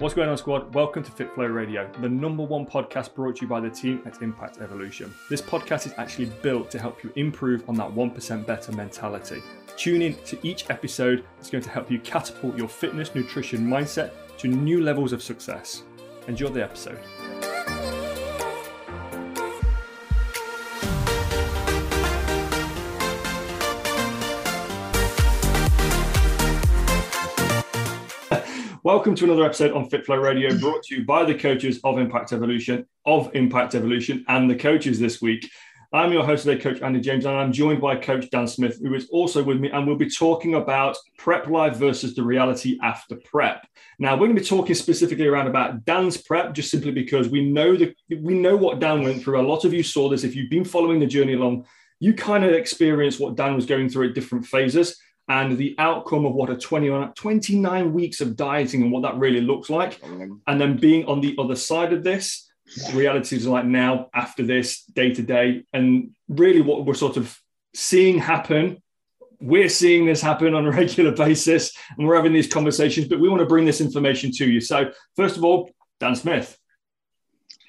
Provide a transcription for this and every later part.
What's going on, squad? Welcome to Fit Flow Radio, the number one podcast brought to you by the team at Impact Evolution. This podcast is actually built to help you improve on that 1% better mentality. Tune in to each episode, it's going to help you catapult your fitness, nutrition mindset to new levels of success. Enjoy the episode. Welcome to another episode on FitFlow Radio, brought to you by the coaches of Impact Evolution, of Impact Evolution, and the coaches this week. I'm your host today, Coach Andy James, and I'm joined by Coach Dan Smith, who is also with me, and we'll be talking about prep life versus the reality after prep. Now, we're going to be talking specifically around about Dan's prep, just simply because we know that we know what Dan went through. A lot of you saw this. If you've been following the journey along, you kind of experienced what Dan was going through at different phases and the outcome of what a 20, 29 weeks of dieting and what that really looks like. Mm. And then being on the other side of this, reality is like now, after this, day to day. And really, what we're sort of seeing happen, we're seeing this happen on a regular basis, and we're having these conversations, but we want to bring this information to you. So, first of all, Dan Smith.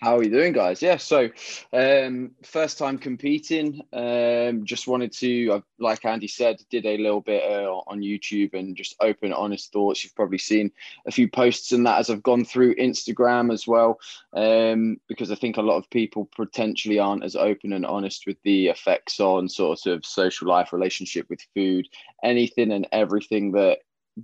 How are you doing, guys? Yeah, so um, first time competing. Um, just wanted to, like Andy said, did a little bit uh, on YouTube and just open, honest thoughts. You've probably seen a few posts and that as I've gone through Instagram as well, um, because I think a lot of people potentially aren't as open and honest with the effects on sort of social life, relationship with food, anything and everything that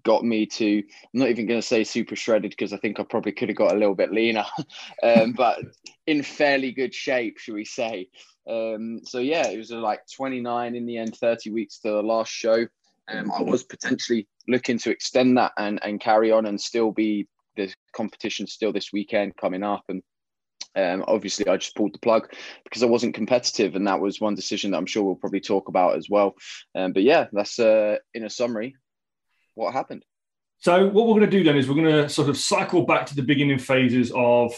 got me to i'm not even going to say super shredded because i think i probably could have got a little bit leaner um, but in fairly good shape should we say. Um, so yeah it was uh, like 29 in the end 30 weeks to the last show. Um, i was potentially looking to extend that and, and carry on and still be the competition still this weekend coming up. And um, obviously, I just pulled the plug because I wasn't competitive, and that was one decision that I'm sure we'll probably talk about as well. Um, but yeah, that's uh, in a summary what happened. So what we're going to do then is we're going to sort of cycle back to the beginning phases of.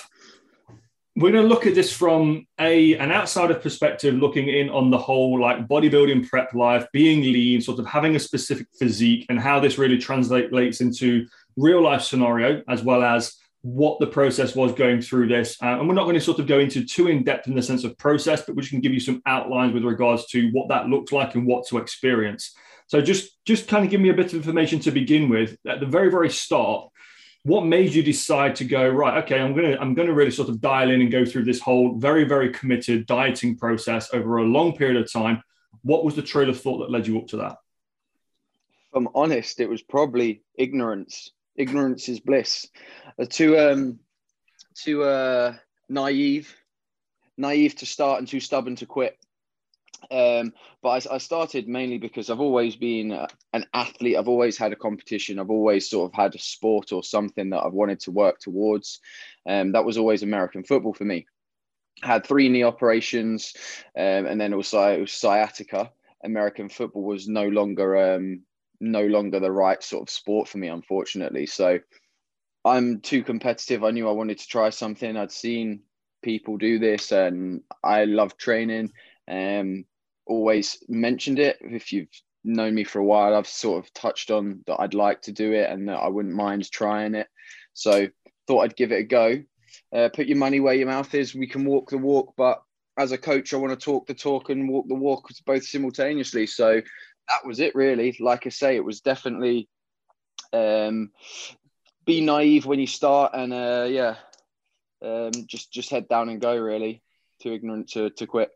We're going to look at this from a an outsider perspective, looking in on the whole like bodybuilding prep life, being lean, sort of having a specific physique, and how this really translates into real life scenario, as well as what the process was going through this. Uh, and we're not going to sort of go into too in depth in the sense of process, but we can give you some outlines with regards to what that looks like and what to experience. So just just kind of give me a bit of information to begin with at the very very start. What made you decide to go right? Okay, I'm gonna I'm gonna really sort of dial in and go through this whole very very committed dieting process over a long period of time. What was the trail of thought that led you up to that? If I'm honest, it was probably ignorance. Ignorance is bliss. Uh, too um, too uh, naive, naive to start and too stubborn to quit. Um, but I, I, started mainly because I've always been an athlete. I've always had a competition. I've always sort of had a sport or something that I've wanted to work towards. Um, that was always American football for me. Had three knee operations, um, and then also sciatica. American football was no longer um, no longer the right sort of sport for me, unfortunately. So I'm too competitive. I knew I wanted to try something. I'd seen people do this, and I love training. Um, always mentioned it. If you've known me for a while, I've sort of touched on that I'd like to do it and that I wouldn't mind trying it. So thought I'd give it a go. Uh, put your money where your mouth is. We can walk the walk, but as a coach, I want to talk the talk and walk the walk both simultaneously. So that was it, really. Like I say, it was definitely um, be naive when you start, and uh, yeah, um, just just head down and go. Really, too ignorant to to quit.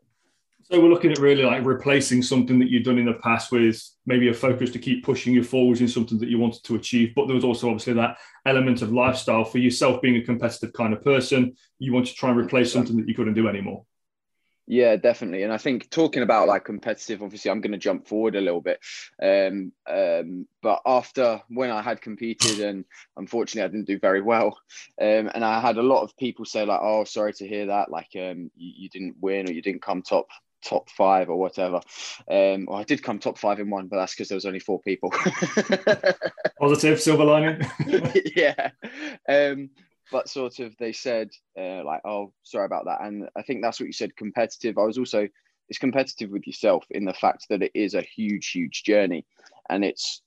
So we're looking at really like replacing something that you've done in the past with maybe a focus to keep pushing you forwards in something that you wanted to achieve. But there was also obviously that element of lifestyle for yourself being a competitive kind of person. You want to try and replace something that you couldn't do anymore. Yeah, definitely. And I think talking about like competitive, obviously, I'm going to jump forward a little bit. Um, um, but after when I had competed, and unfortunately, I didn't do very well, um, and I had a lot of people say like, "Oh, sorry to hear that. Like, um, you, you didn't win or you didn't come top top five or whatever. Um, well, I did come top five in one, but that's because there was only four people. Positive silver lining. yeah. Um, but sort of they said uh, like, oh, sorry about that, and I think that's what you said. Competitive. I was also it's competitive with yourself in the fact that it is a huge, huge journey, and it's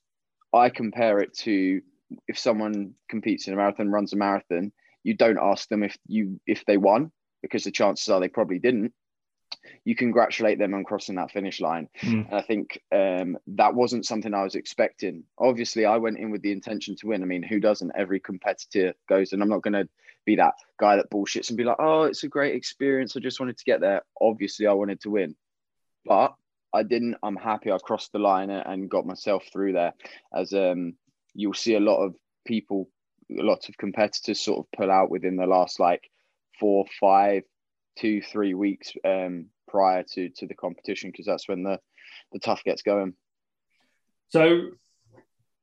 I compare it to if someone competes in a marathon, runs a marathon, you don't ask them if you if they won because the chances are they probably didn't. You congratulate them on crossing that finish line. Mm. And I think um, that wasn't something I was expecting. Obviously, I went in with the intention to win. I mean, who doesn't? Every competitor goes, and I'm not going to be that guy that bullshits and be like, oh, it's a great experience. I just wanted to get there. Obviously, I wanted to win. But I didn't. I'm happy I crossed the line and got myself through there. As um, you'll see a lot of people, lots of competitors sort of pull out within the last like four, five, two, three weeks um, prior to to the competition because that's when the the tough gets going. So,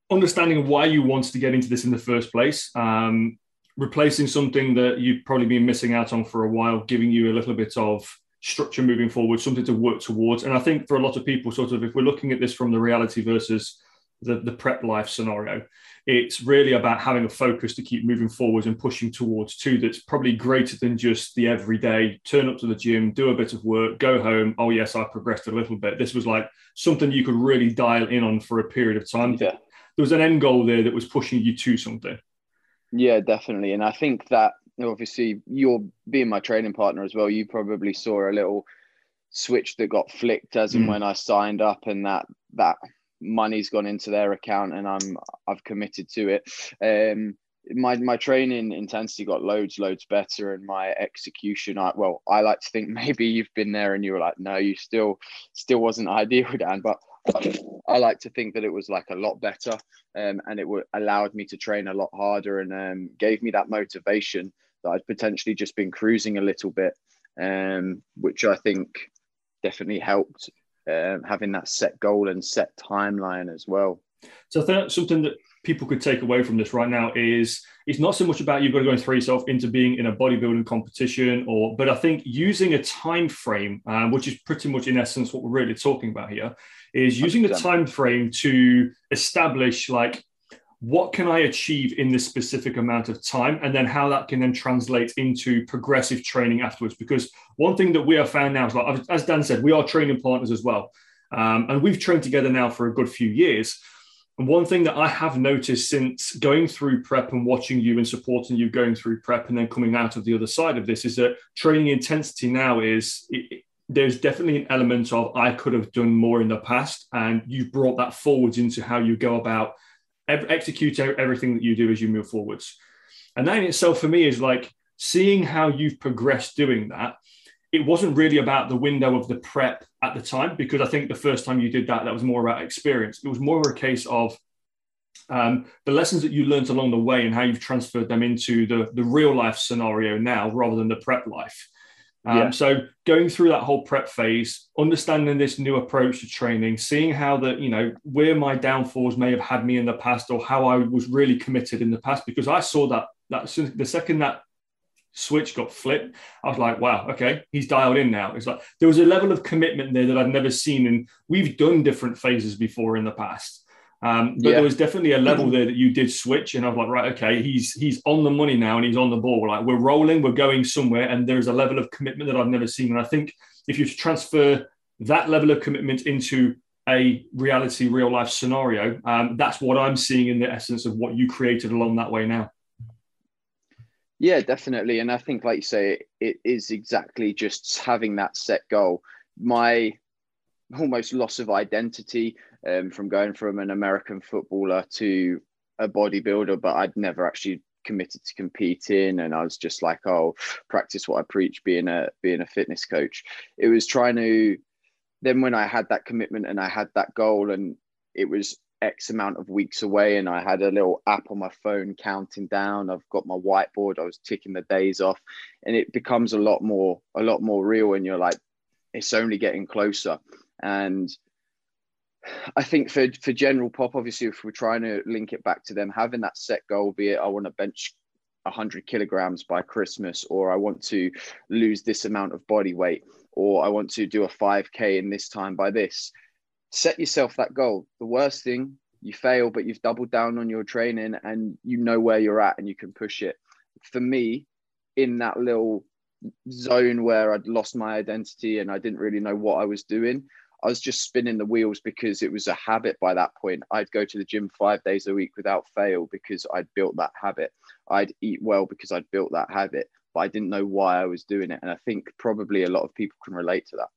understanding why you wanted to get into this in the first place, um, replacing something that you've probably been missing out on for a while, giving you a little bit of structure moving forward, something to work towards. And I think for a lot of people, sort of, if we're looking at this from the reality versus the, the prep life scenario, it's really about having a focus to keep moving forward and pushing towards two that's probably greater than just the everyday turn up to the gym, do a bit of work, go home. Oh, yes, I progressed a little bit. This was like something you could really dial in on for a period of time. Yeah. There was an end goal there that was pushing you to something. Yeah, definitely. And I think that obviously you're being my training partner as well. You probably saw a little switch that got flicked as and mm. when I signed up, and that that money's gone into their account, and I'm I've committed to it. Um, my my training intensity got loads loads better and my execution I, well i like to think maybe you've been there and you were like no you still still wasn't ideal dan but I like to think that it was like a lot better, um, and it would allowed me to train a lot harder and um, gave me that motivation that I'd potentially just been cruising a little bit, um, which I think definitely helped um, having that set goal and set timeline as well. So I think something that people could take away from this right now is it's not so much about you've got to go and throw yourself into being in a bodybuilding competition or but i think using a time frame um, which is pretty much in essence what we're really talking about here is using the time frame to establish like what can I achieve in this specific amount of time, and then how that can then translate into progressive training afterwards. Because one thing that we have found now is like, as Dan said, we are training partners as well, um, and we've trained together now for a good few years. And one thing that I have noticed since going through prep and watching you and supporting you going through prep and then coming out of the other side of this is that training intensity now is it, there's definitely an element of I could have done more in the past, and you've brought that forwards into how you go about execute everything that you do as you move forwards. And that in itself, for me, is like seeing how you've progressed doing that. It wasn't really about the window of the prep at the time, because I think the first time you did that, that was more about experience. It was more of a case of um, the lessons that you learned along the way and how you've transferred them into the, the real life scenario now rather than the prep life. Um. So going through that whole prep phase, understanding this new approach to training, seeing how the you know where my downfalls may have had me in the past, or how I was really committed in the past, because I saw that that the second that switch got flipped, I was like, wow, okay, he's dialed in now. It's like there was a level of commitment there that I've never seen, and we've done different phases before in the past. Um, but yeah. there was definitely a level there that you did switch, and I was like, right, okay, he's he's on the money now, and he's on the ball. Like we're rolling, we're going somewhere, and there's a level of commitment that I've never seen. And I think if you transfer that level of commitment into a reality, real life scenario, um, that's what I'm seeing in the essence of what you created along that way now. Yeah, definitely, and I think, like you say, it is exactly just having that set goal. My almost loss of identity um, from going from an American footballer to a bodybuilder, but I'd never actually committed to competing and I was just like, oh, practice what I preach being a being a fitness coach. It was trying to then when I had that commitment and I had that goal and it was X amount of weeks away and I had a little app on my phone counting down. I've got my whiteboard, I was ticking the days off, and it becomes a lot more, a lot more real and you're like, it's only getting closer. And I think for for general pop, obviously, if we're trying to link it back to them having that set goal, be it I want to bench 100 kilograms by Christmas, or I want to lose this amount of body weight, or I want to do a 5K in this time by this. Set yourself that goal. The worst thing, you fail, but you've doubled down on your training and you know where you're at and you can push it. For me, in that little zone where I'd lost my identity and I didn't really know what I was doing, I was just spinning the wheels because it was a habit by that point. I'd go to the gym five days a week without fail because I'd built that habit. I'd eat well because I'd built that habit, but I didn't know why I was doing it. And I think probably a lot of people can relate to that.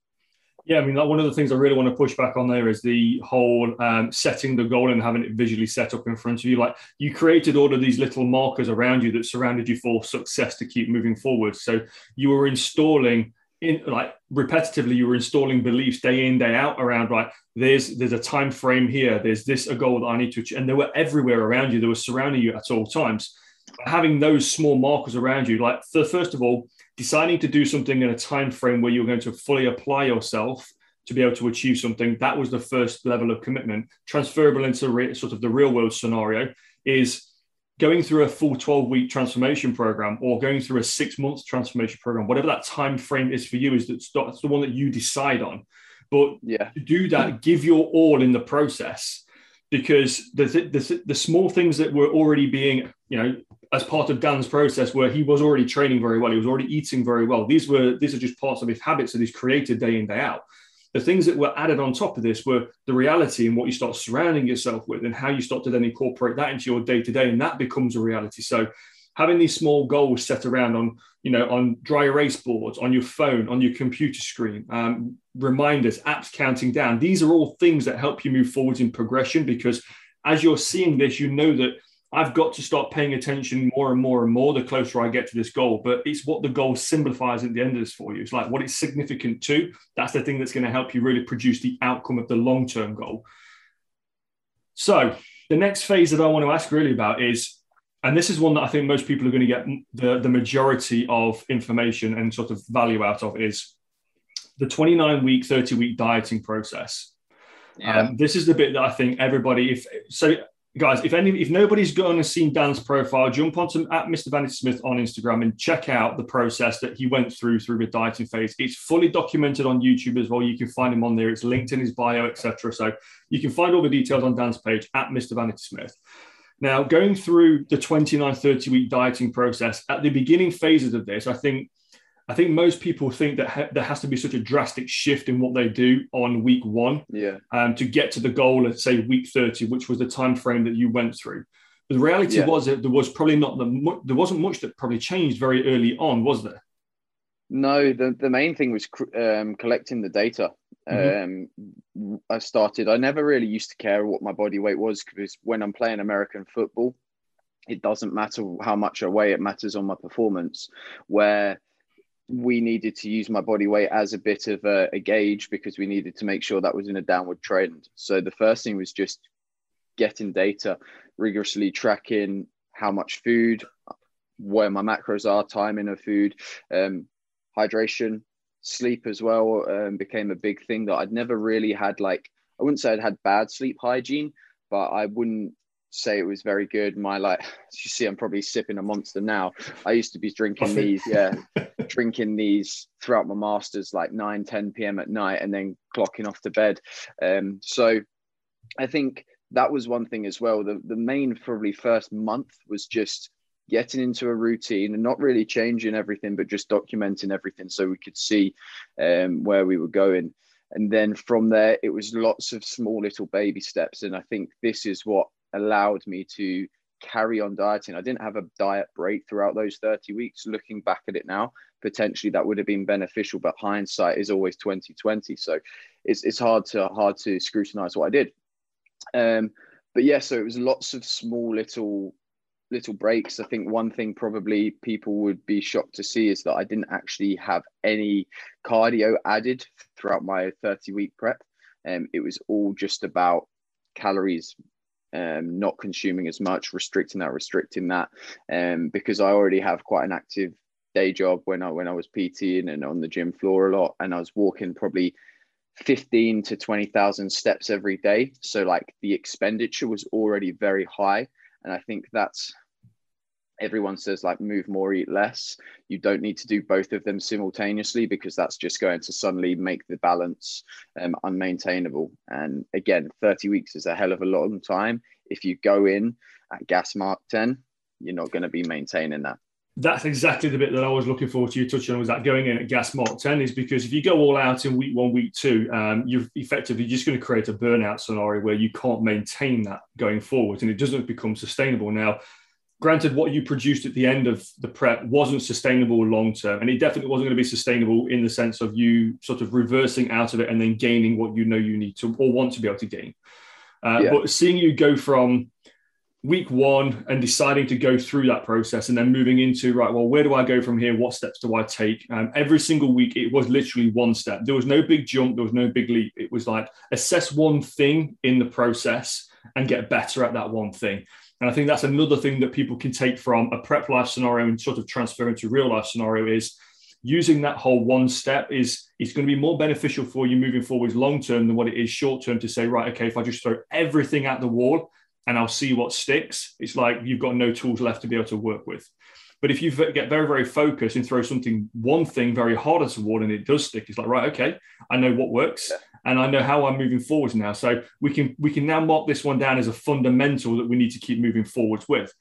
Yeah, I mean, one of the things I really want to push back on there is the whole um, setting the goal and having it visually set up in front of you. Like you created all of these little markers around you that surrounded you for success to keep moving forward. So you were installing in like repetitively you were installing beliefs day in day out around right there's there's a time frame here there's this a goal that i need to achieve and they were everywhere around you they were surrounding you at all times. Having those small markers around you like first of all deciding to do something in a time frame where you're going to fully apply yourself to be able to achieve something that was the first level of commitment. Transferable into re- sort of the real world scenario is going through a full 12 week transformation program or going through a six month transformation program whatever that time frame is for you is that's, that's the one that you decide on. But yeah. to do that give your all in the process because the, the, the small things that were already being you know as part of dan's process where he was already training very well he was already eating very well. These were these are just parts of his habits that he's created day in day out the things that were added on top of this were the reality and what you start surrounding yourself with and how you start to then incorporate that into your day to day and that becomes a reality. So having these small goals set around on you know on dry erase boards on your phone on your computer screen um, reminders apps counting down these are all things that help you move forwards in progression because as you're seeing this you know that I've got to start paying attention more and more and more the closer I get to this goal. But it's what the goal simplifies at the end of this for you. It's like what it's significant to. That's the thing that's going to help you really produce the outcome of the long term goal. So, the next phase that I want to ask really about is, and this is one that I think most people are going to get the, the majority of information and sort of value out of, is the 29 week, 30 week dieting process. Yeah. Um, this is the bit that I think everybody, if so, guys, if any, if nobody's gone and seen Dan's profile, jump onto at Mr. Vanity Smith on Instagram and check out the process that he went through through the dieting phase. It's fully documented on YouTube as well. You can find him on there. It's linked in his bio, etc. So you can find all the details on Dan's page at Mr. Vanity Smith. Now, going through the 29, 30 week dieting process at the beginning phases of this, I think I think most people think that ha- there has to be such a drastic shift in what they do on week one, yeah, um, to get to the goal at say week thirty, which was the time frame that you went through. But the reality yeah. was that there was probably not the there wasn't much that probably changed very early on, was there? No, the, the main thing was um, collecting the data. Mm-hmm. Um, I started. I never really used to care what my body weight was because when I'm playing American football, it doesn't matter how much I weigh. It matters on my performance. Where we needed to use my body weight as a bit of a, a, gauge because we needed to make sure that was in a downward trend. So the first thing was just getting data, rigorously tracking how much food, where my macros are, timing of food, um, hydration, sleep as well um, became a big thing that I'd never really had. Like I wouldn't say I'd had bad sleep hygiene, but I wouldn't say it was very good. My like, you see, I'm probably sipping a monster now. I used to be drinking these, yeah, drinking these throughout my masters, like 9, 10 p.m. at night, and then clocking off to bed. Um, so I think that was one thing as well. The the main probably first month was just getting into a routine and not really changing everything, but just documenting everything so we could see um, where we were going. And then from there, it was lots of small little baby steps. And I think this is what allowed me to carry on dieting. I didn't have a diet break throughout those 30 weeks. Looking back at it now, potentially that would have been beneficial, but hindsight is always 2020. So it's, it's hard to hard to scrutinize what I did. Um, but yeah, so it was lots of small little little breaks. I think one thing probably people would be shocked to see is that I didn't actually have any cardio added throughout my 30 week prep. Um, it was all just about calories um, not consuming as much, restricting that, restricting that, um, because I already have quite an active day job when I when I was PTing and on the gym floor a lot, and I was walking probably fifteen to twenty thousand steps every day. So like the expenditure was already very high, and I think that's everyone says like move more eat less. You don't need to do both of them simultaneously because that's just going to suddenly make the balance um, unmaintainable. And again 30 weeks is a hell of a long time. If you go in at gas mark 10 you're not going to be maintaining that. That's exactly the bit that I was looking forward to you touching on was that going in at gas Mark 10 is because if you go all out in week one, week two, um, you're effectively just going to create a burnout scenario where you can't maintain that going forward and it doesn't become sustainable. Now, granted, what you produced at the end of the prep wasn't sustainable long term, and it definitely wasn't going to be sustainable in the sense of you sort of reversing out of it and then gaining what you know you need to or want to be able to gain. Uh, yeah. But seeing you go from week one and deciding to go through that process and then moving into right well where do i go from here? What steps do i take? Um, every single week it was literally one step. There was no big jump. There was no big leap. It was like assess one thing in the process and get better at that one thing and i think that's another thing that people can take from a prep life scenario and sort of transfer into real life scenario is using that whole one step is is going to be more beneficial for you moving forwards long term than what it is short term to say right okay if i just throw everything at the wall and I'll see what sticks. It's like you've got no tools left to be able to work with. But if you get very, very focused and throw something, one thing very hard at the wall and it does stick, it's like, right, okay, I know what works and I know how I'm moving forwards now. So we can we can now mark this one down as a fundamental that we need to keep moving forwards with.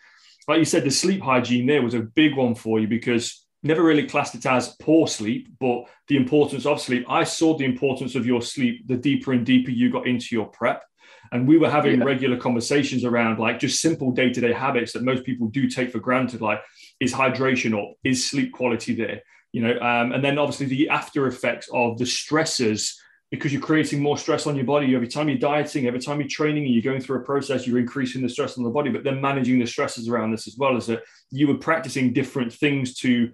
Like you said, the sleep hygiene there was a big one for you because never really classed it as poor sleep, but the importance of sleep. I saw the importance of your sleep the deeper and deeper you got into your prep. And we were having yeah. regular conversations around like just simple day to day habits that most people do take for granted, like is hydration up, is sleep quality there, you know, um, and then obviously the after effects of the stresses because you're creating more stress on your body. Every time you're dieting, every time you're training, and you're going through a process, you're increasing the stress on the body, but then managing the stresses around this as well is that you were practicing different things to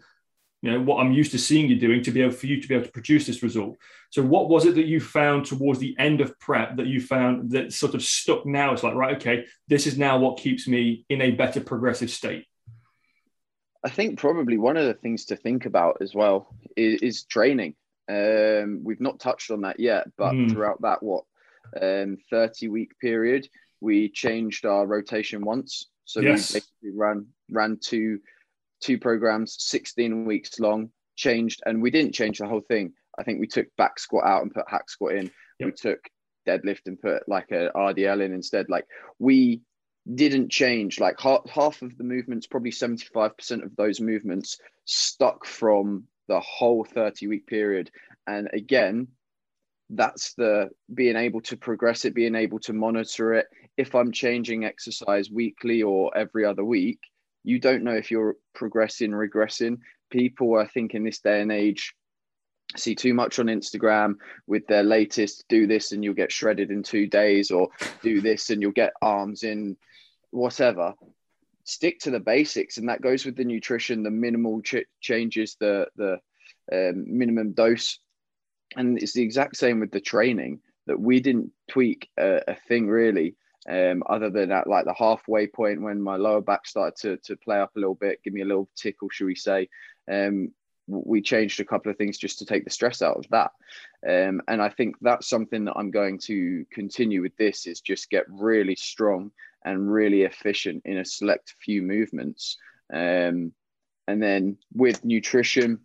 you know what i'm used to seeing you doing to be able for you to be able to produce this result. So what was it that you found towards the end of prep that you found that sort of stuck now? It's like right okay this is now what keeps me in a better progressive state. I think probably one of the things to think about as well is, is training um, we've not touched on that yet but mm. throughout that what um, 30 week period we changed our rotation once so yes. we basically ran ran two two programs, 16 weeks long, changed, and we didn't change the whole thing. I think we took back squat out and put hack squat in. Yep. We took deadlift and put like a RDL in instead. Like we didn't change. Like half, half of the movements, probably 75% of those movements stuck from the whole 30 week period. And again, that's the being able to progress it, being able to monitor it. If I'm changing exercise weekly or every other week, you don't know if you're progressing, regressing. People, I think, in this day and age, see too much on Instagram with their latest do this and you'll get shredded in two days, or do this and you'll get arms in whatever. Stick to the basics, and that goes with the nutrition, the minimal ch- changes, the the um, minimum dose, and it's the exact same with the training. That we didn't tweak a, a thing really um, other than at like the halfway point when my lower back started to, to play up a little bit, give me a little tickle, should we say. Um, we changed a couple of things just to take the stress out of that. Um, and I think that's something that I'm going to continue with this is just get really strong and really efficient in a select few movements. Um, and then with nutrition,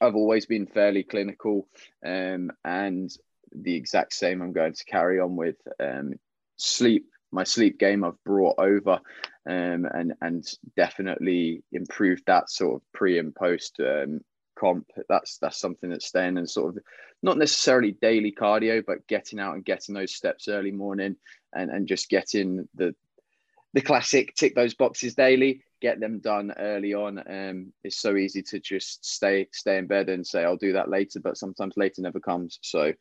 I've always been fairly clinical um, and the exact same I'm going to carry on with. Um, sleep my sleep game I've brought over um, and and definitely improved that sort of pre and post um, comp. That's that's something that's staying and sort of not necessarily daily cardio, but getting out and getting those steps early morning and and just getting the the classic tick those boxes daily, get them done early on. Um, it's so easy to just stay stay in bed and say I'll do that later, but sometimes later never comes. So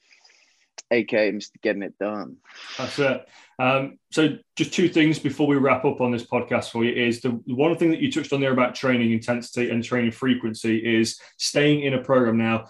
AK aims to getting it done. That's it. Um, so, just two things before we wrap up on this podcast for you is the one thing that you touched on there about training intensity and training frequency is staying in a program. Now,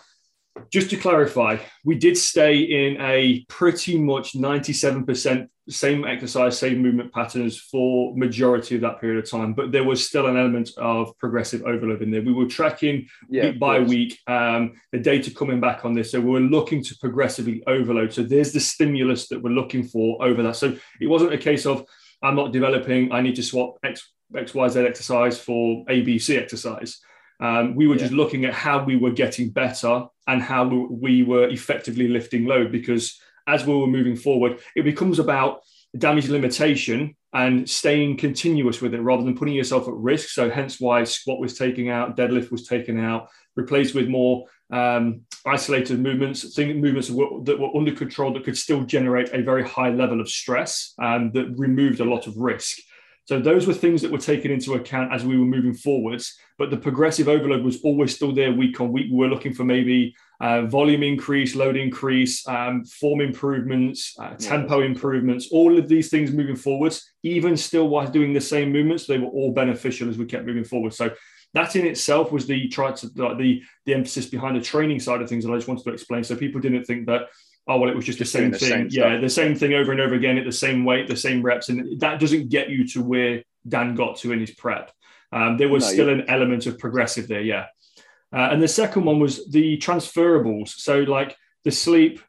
just to clarify, we did stay in a pretty much 97% same exercise, same movement patterns for majority of that period of time, but there was still an element of progressive overload in there. We were tracking yeah, week by week um, the data coming back on this, so we were looking to progressively overload. So there's the stimulus that we're looking for over that. So it wasn't a case of I'm not developing, I need to swap X, X Y, Z exercise for ABC exercise. Um, we were yeah. just looking at how we were getting better and how we were effectively lifting load because as we were moving forward, it becomes about damage limitation and staying continuous with it rather than putting yourself at risk. So hence why squat was taken out, deadlift was taken out, replaced with more um, isolated movements, think movements that were, that were, under control that could still generate a very high level of stress and that removed a lot of risk. So those were things that were taken into account as we were moving forwards. But the progressive overload was always still there week on week. We were looking for maybe uh, volume increase, load increase, um, form improvements, uh, tempo improvements, all of these things moving forwards, even still while doing the same movements, they were all beneficial as we kept moving forward. So that in itself was the try to like the the emphasis behind the training side of things that I just wanted to explain. So people didn't think that oh well it was just, just the same the thing. same yeah the same thing over and over again at the same weight the same reps and that doesn't get you to where dan got to in his prep. Um, there was no, still an element of progressive there yeah. Uh, and the second one was the transferables. So like the sleep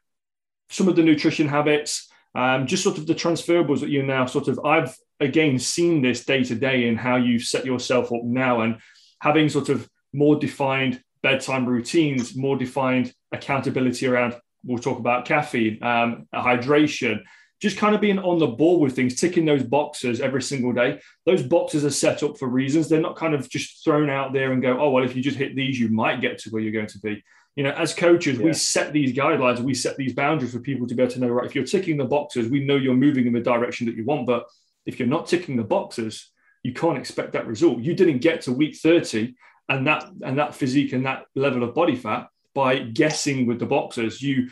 some of the nutrition habits um, just sort of the transferables that you now sort of i've again seen this day to day in how you set yourself up now and having sort of more defined bedtime routines more defined accountability around we'll talk about caffeine, um, hydration, just kind of being on the ball with things, ticking those boxes every single day. Those boxes are set up for reasons. They're not kind of just thrown out there and go, oh, well, if you just hit these, you might get to where you're going to be. You know, as coaches, yeah. we set these guidelines, we set these boundaries for people to be able to know, right, if you're ticking the boxes, we know you're moving in the direction that you want. But if you're not ticking the boxes, you can't expect that result. You didn't get to week 30 and that and that physique and that level of body fat by guessing with the boxers. You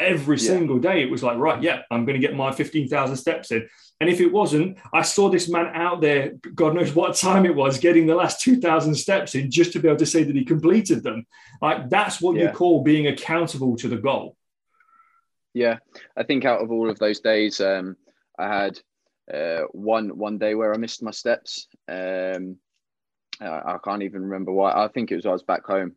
every yeah. single day it was like, right, yeah, I'm going to get my 15,000 steps in. And if it wasn't, I saw this man out there, God knows what time it was, getting the last 2,000 steps in just to be able to say that he completed them. Like that's what yeah. you call being accountable to the goal. Yeah, I think out of all of those days, um, I had uh, one one day where I missed my steps. Um, I can't even remember why. I think it was I was back home,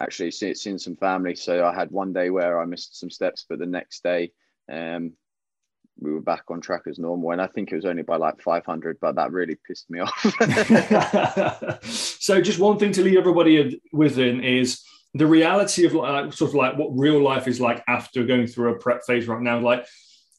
actually seeing, some family. So I had one day where I missed some steps, but the next day, um, we were back on track as normal. And I think it was only by like 500, but that really pissed me off. so just one thing to leave everybody within is the reality of like sort of like what real life is like after going through a prep phase right now. Like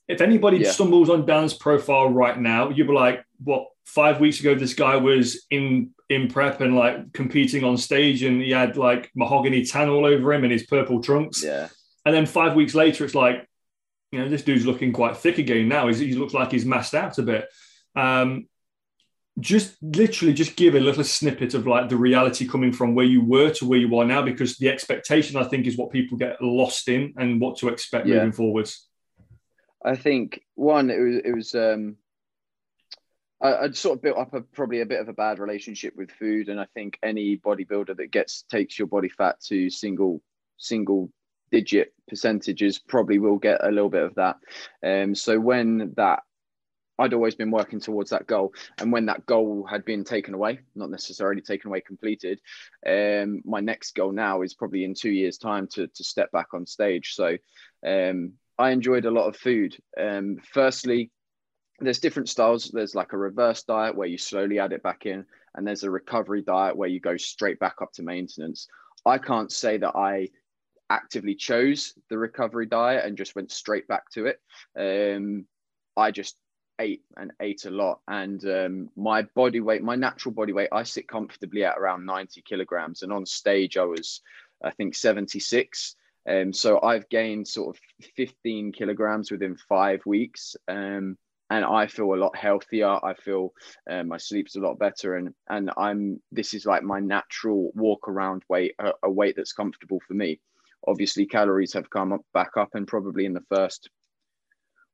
if anybody yeah. stumbles on Dan's profile right now, you'd be like, what five weeks ago this guy was in in prep and like competing on stage and he had like mahogany tan all over him and his purple trunks. Yeah. And then five weeks later, it's like, you know, this dude's looking quite thick again now. He's, he looks like he's massed out a bit. Um, just literally just give a little snippet of like the reality coming from where you were to where you are now, because the expectation, I think, is what people get lost in and what to expect yeah. moving forwards. I think one, it was, it was, um, I, would sort of built up a probably a bit of a bad relationship with food, and I think any bodybuilder that gets takes your body fat to single single digit percentages probably will get a little bit of that. Um, so when that I'd always been working towards that goal. And when that goal had been taken away, not necessarily taken away, completed, um, my next goal now is probably in two years' time to, to step back on stage. So um, I enjoyed a lot of food. Um, firstly, there's different styles. There's like a reverse diet where you slowly add it back in, and there's a recovery diet where you go straight back up to maintenance. I can't say that I actively chose the recovery diet and just went straight back to it. Um, I just ate and ate a lot, and um, my body weight, my natural body weight, I sit comfortably at around 90 kilograms, and on stage I was, I think, 76. Um, so I've gained sort of 15 kilograms within five weeks. Um, and I feel a lot healthier. I feel um, my sleep's a lot better, and and I'm this is like my natural walk around weight, a, a weight that's comfortable for me. Obviously, calories have come up, back up, and probably in the first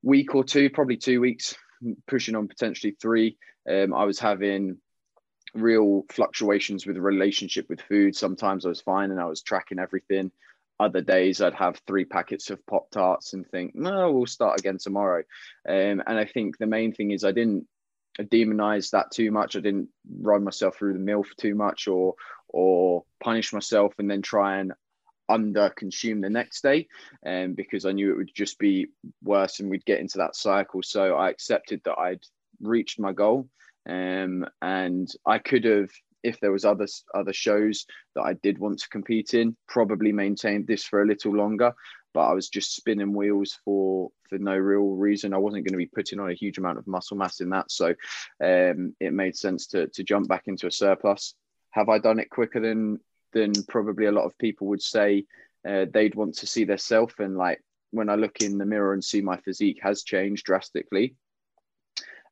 week or two, probably two weeks, pushing on potentially three. Um, I was having real fluctuations with relationship with food. Sometimes I was fine and I was tracking everything other days I'd have three packets of Pop Tarts and think, no, we'll start again tomorrow. Um, and I think the main thing is I didn't demonize that too much. I didn't run myself through the mill too much or or punish myself and then try and under consume the next day um, because I knew it would just be worse and we'd get into that cycle. So I accepted that I'd reached my goal um, and I could have if there was other other shows that I did want to compete in, probably maintained this for a little longer. but I was just spinning wheels for for no real reason. I wasn't going to be putting on a huge amount of muscle mass in that, so um, it made sense to to jump back into a surplus. Have I done it quicker than than probably a lot of people would say? Uh, they'd want to see their self and like when I look in the mirror and see my physique has changed drastically.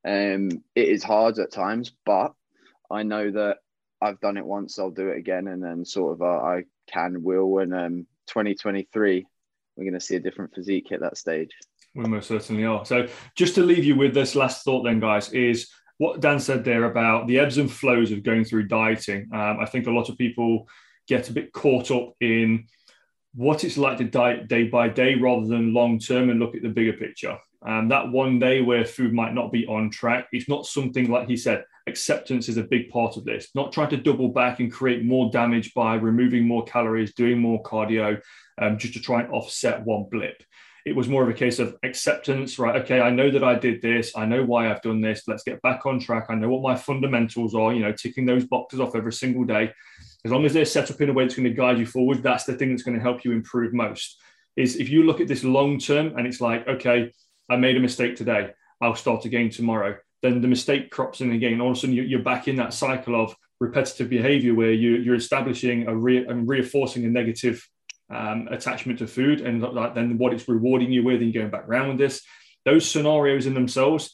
Um, it is hard at times, but I know that I've done it once, I'll do it again, and then sort of uh, I can, will, and um, 2023, we're going to see a different physique at that stage. We most certainly are. So, just to leave you with this last thought, then, guys, is what Dan said there about the ebbs and flows of going through dieting. Um, I think a lot of people get a bit caught up in what it's like to diet day by day rather than long term and look at the bigger picture. And that one day where food might not be on track, it's not something like he said, acceptance is a big part of this. Not trying to double back and create more damage by removing more calories, doing more cardio, um, just to try and offset one blip. It was more of a case of acceptance, right? Okay, I know that I did this. I know why I've done this. Let's get back on track. I know what my fundamentals are, you know, ticking those boxes off every single day. As long as they're set up in a way that's going to guide you forward, that's the thing that's going to help you improve most. Is if you look at this long term and it's like, okay, I made a mistake today. I'll start again tomorrow. Then the mistake crops in again. All of a sudden, you're back in that cycle of repetitive behavior where you, are establishing a re, and reinforcing a negative um, attachment to food, and then what it's rewarding you with, and going back around with this. Those scenarios in themselves,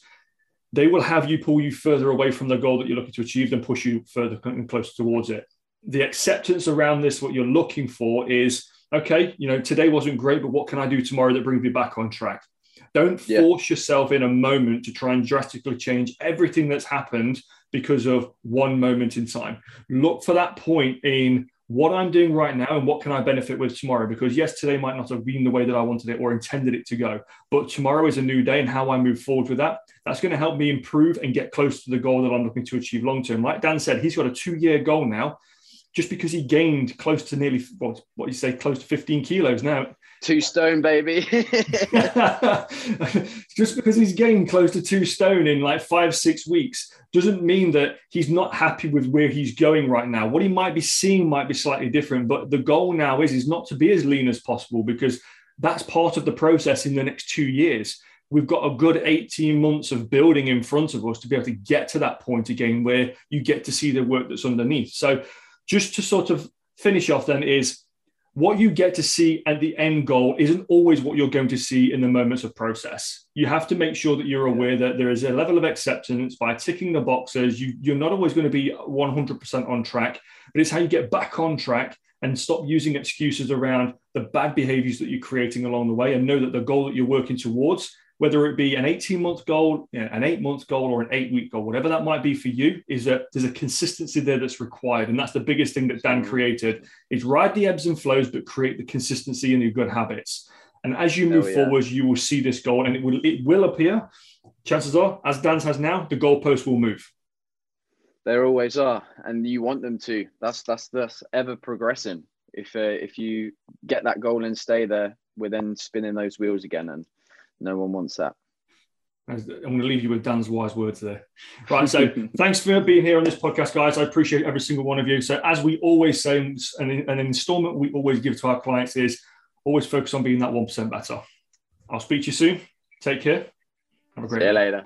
they will have you pull you further away from the goal that you're looking to achieve, and push you further and closer towards it. The acceptance around this, what you're looking for, is okay. You know, today wasn't great, but what can I do tomorrow that brings me back on track? Don't force yourself in a moment to try and drastically change everything that's happened because of one moment in time. Look for that point in what I'm doing right now and what can I benefit with tomorrow? Because yes, today might not have been the way that I wanted it or intended it to go, but tomorrow is a new day and how I move forward with that, that's going to help me improve and get close to the goal that I'm looking to achieve long term. Like Dan said, he's got a two year goal now. Just because he gained close to nearly what, what you say, close to 15 kilos now, Two stone, baby. Just because he's gained close to two stone in like five, six weeks doesn't mean that he's not happy with where he's going right now. What he might be seeing might be slightly different, but the goal now is, is not to be as lean as possible because that's part of the process in the next two years. We've got a good 18 months of building in front of us to be able to get to that point again where you get to see the work that's underneath. So, just to sort of finish off, then, is what you get to see at the end goal isn't always what you're going to see in the moments of process. You have to make sure that you're aware that there is a level of acceptance by ticking the boxes. You, you're not always going to be 100% on track, but it's how you get back on track and stop using excuses around the bad behaviors that you're creating along the way and know that the goal that you're working towards whether it be an 18 month goal, an eight month goal, or an eight week goal, whatever that might be for you, is that there's a consistency there that's required. And that's the biggest thing that Dan created is ride the ebbs and flows, but create the consistency in your good habits. And as you move oh, yeah. forward, you will see this goal and it will it will appear. Chances are, as Dan has now, the goalpost will move. There always are, and you want them to. That's that's that's ever progressing. If uh, if you get that goal and stay there, we're then spinning those wheels again, and no one wants that. I'm going to leave you with Dan's wise words there. Right. So thanks for being here on this podcast, guys. I appreciate every single one of you. So, as we always say, an, an installment we always give to our clients is always focus on being that 1% better. I'll speak to you soon. Take care. Have a great See you later.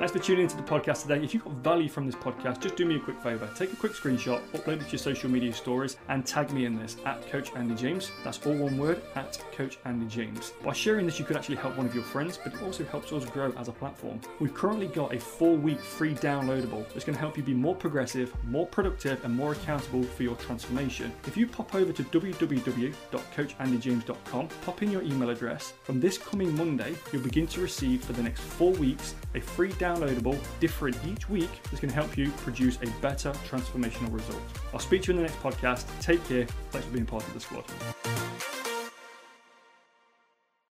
Thanks for tuning into the podcast today. If you got value from this podcast, just do me a quick favor. Take a quick screenshot, upload it to your social media stories, and tag me in this at Coach Andy James. That's all one word at Coach Andy James. By sharing this, you could actually help one of your friends, but it also helps us grow as a platform. We've currently got a four week free downloadable that's going to help you be more progressive, more productive, and more accountable for your transformation. If you pop over to www.coachandyjames.com, pop in your email address, from this coming Monday, you'll begin to receive for the next four weeks a free download downloadable, different each week, that's going to help you produce a better transformational result. I'll speak to you in the next podcast. Take care. Thanks for being part of the squad.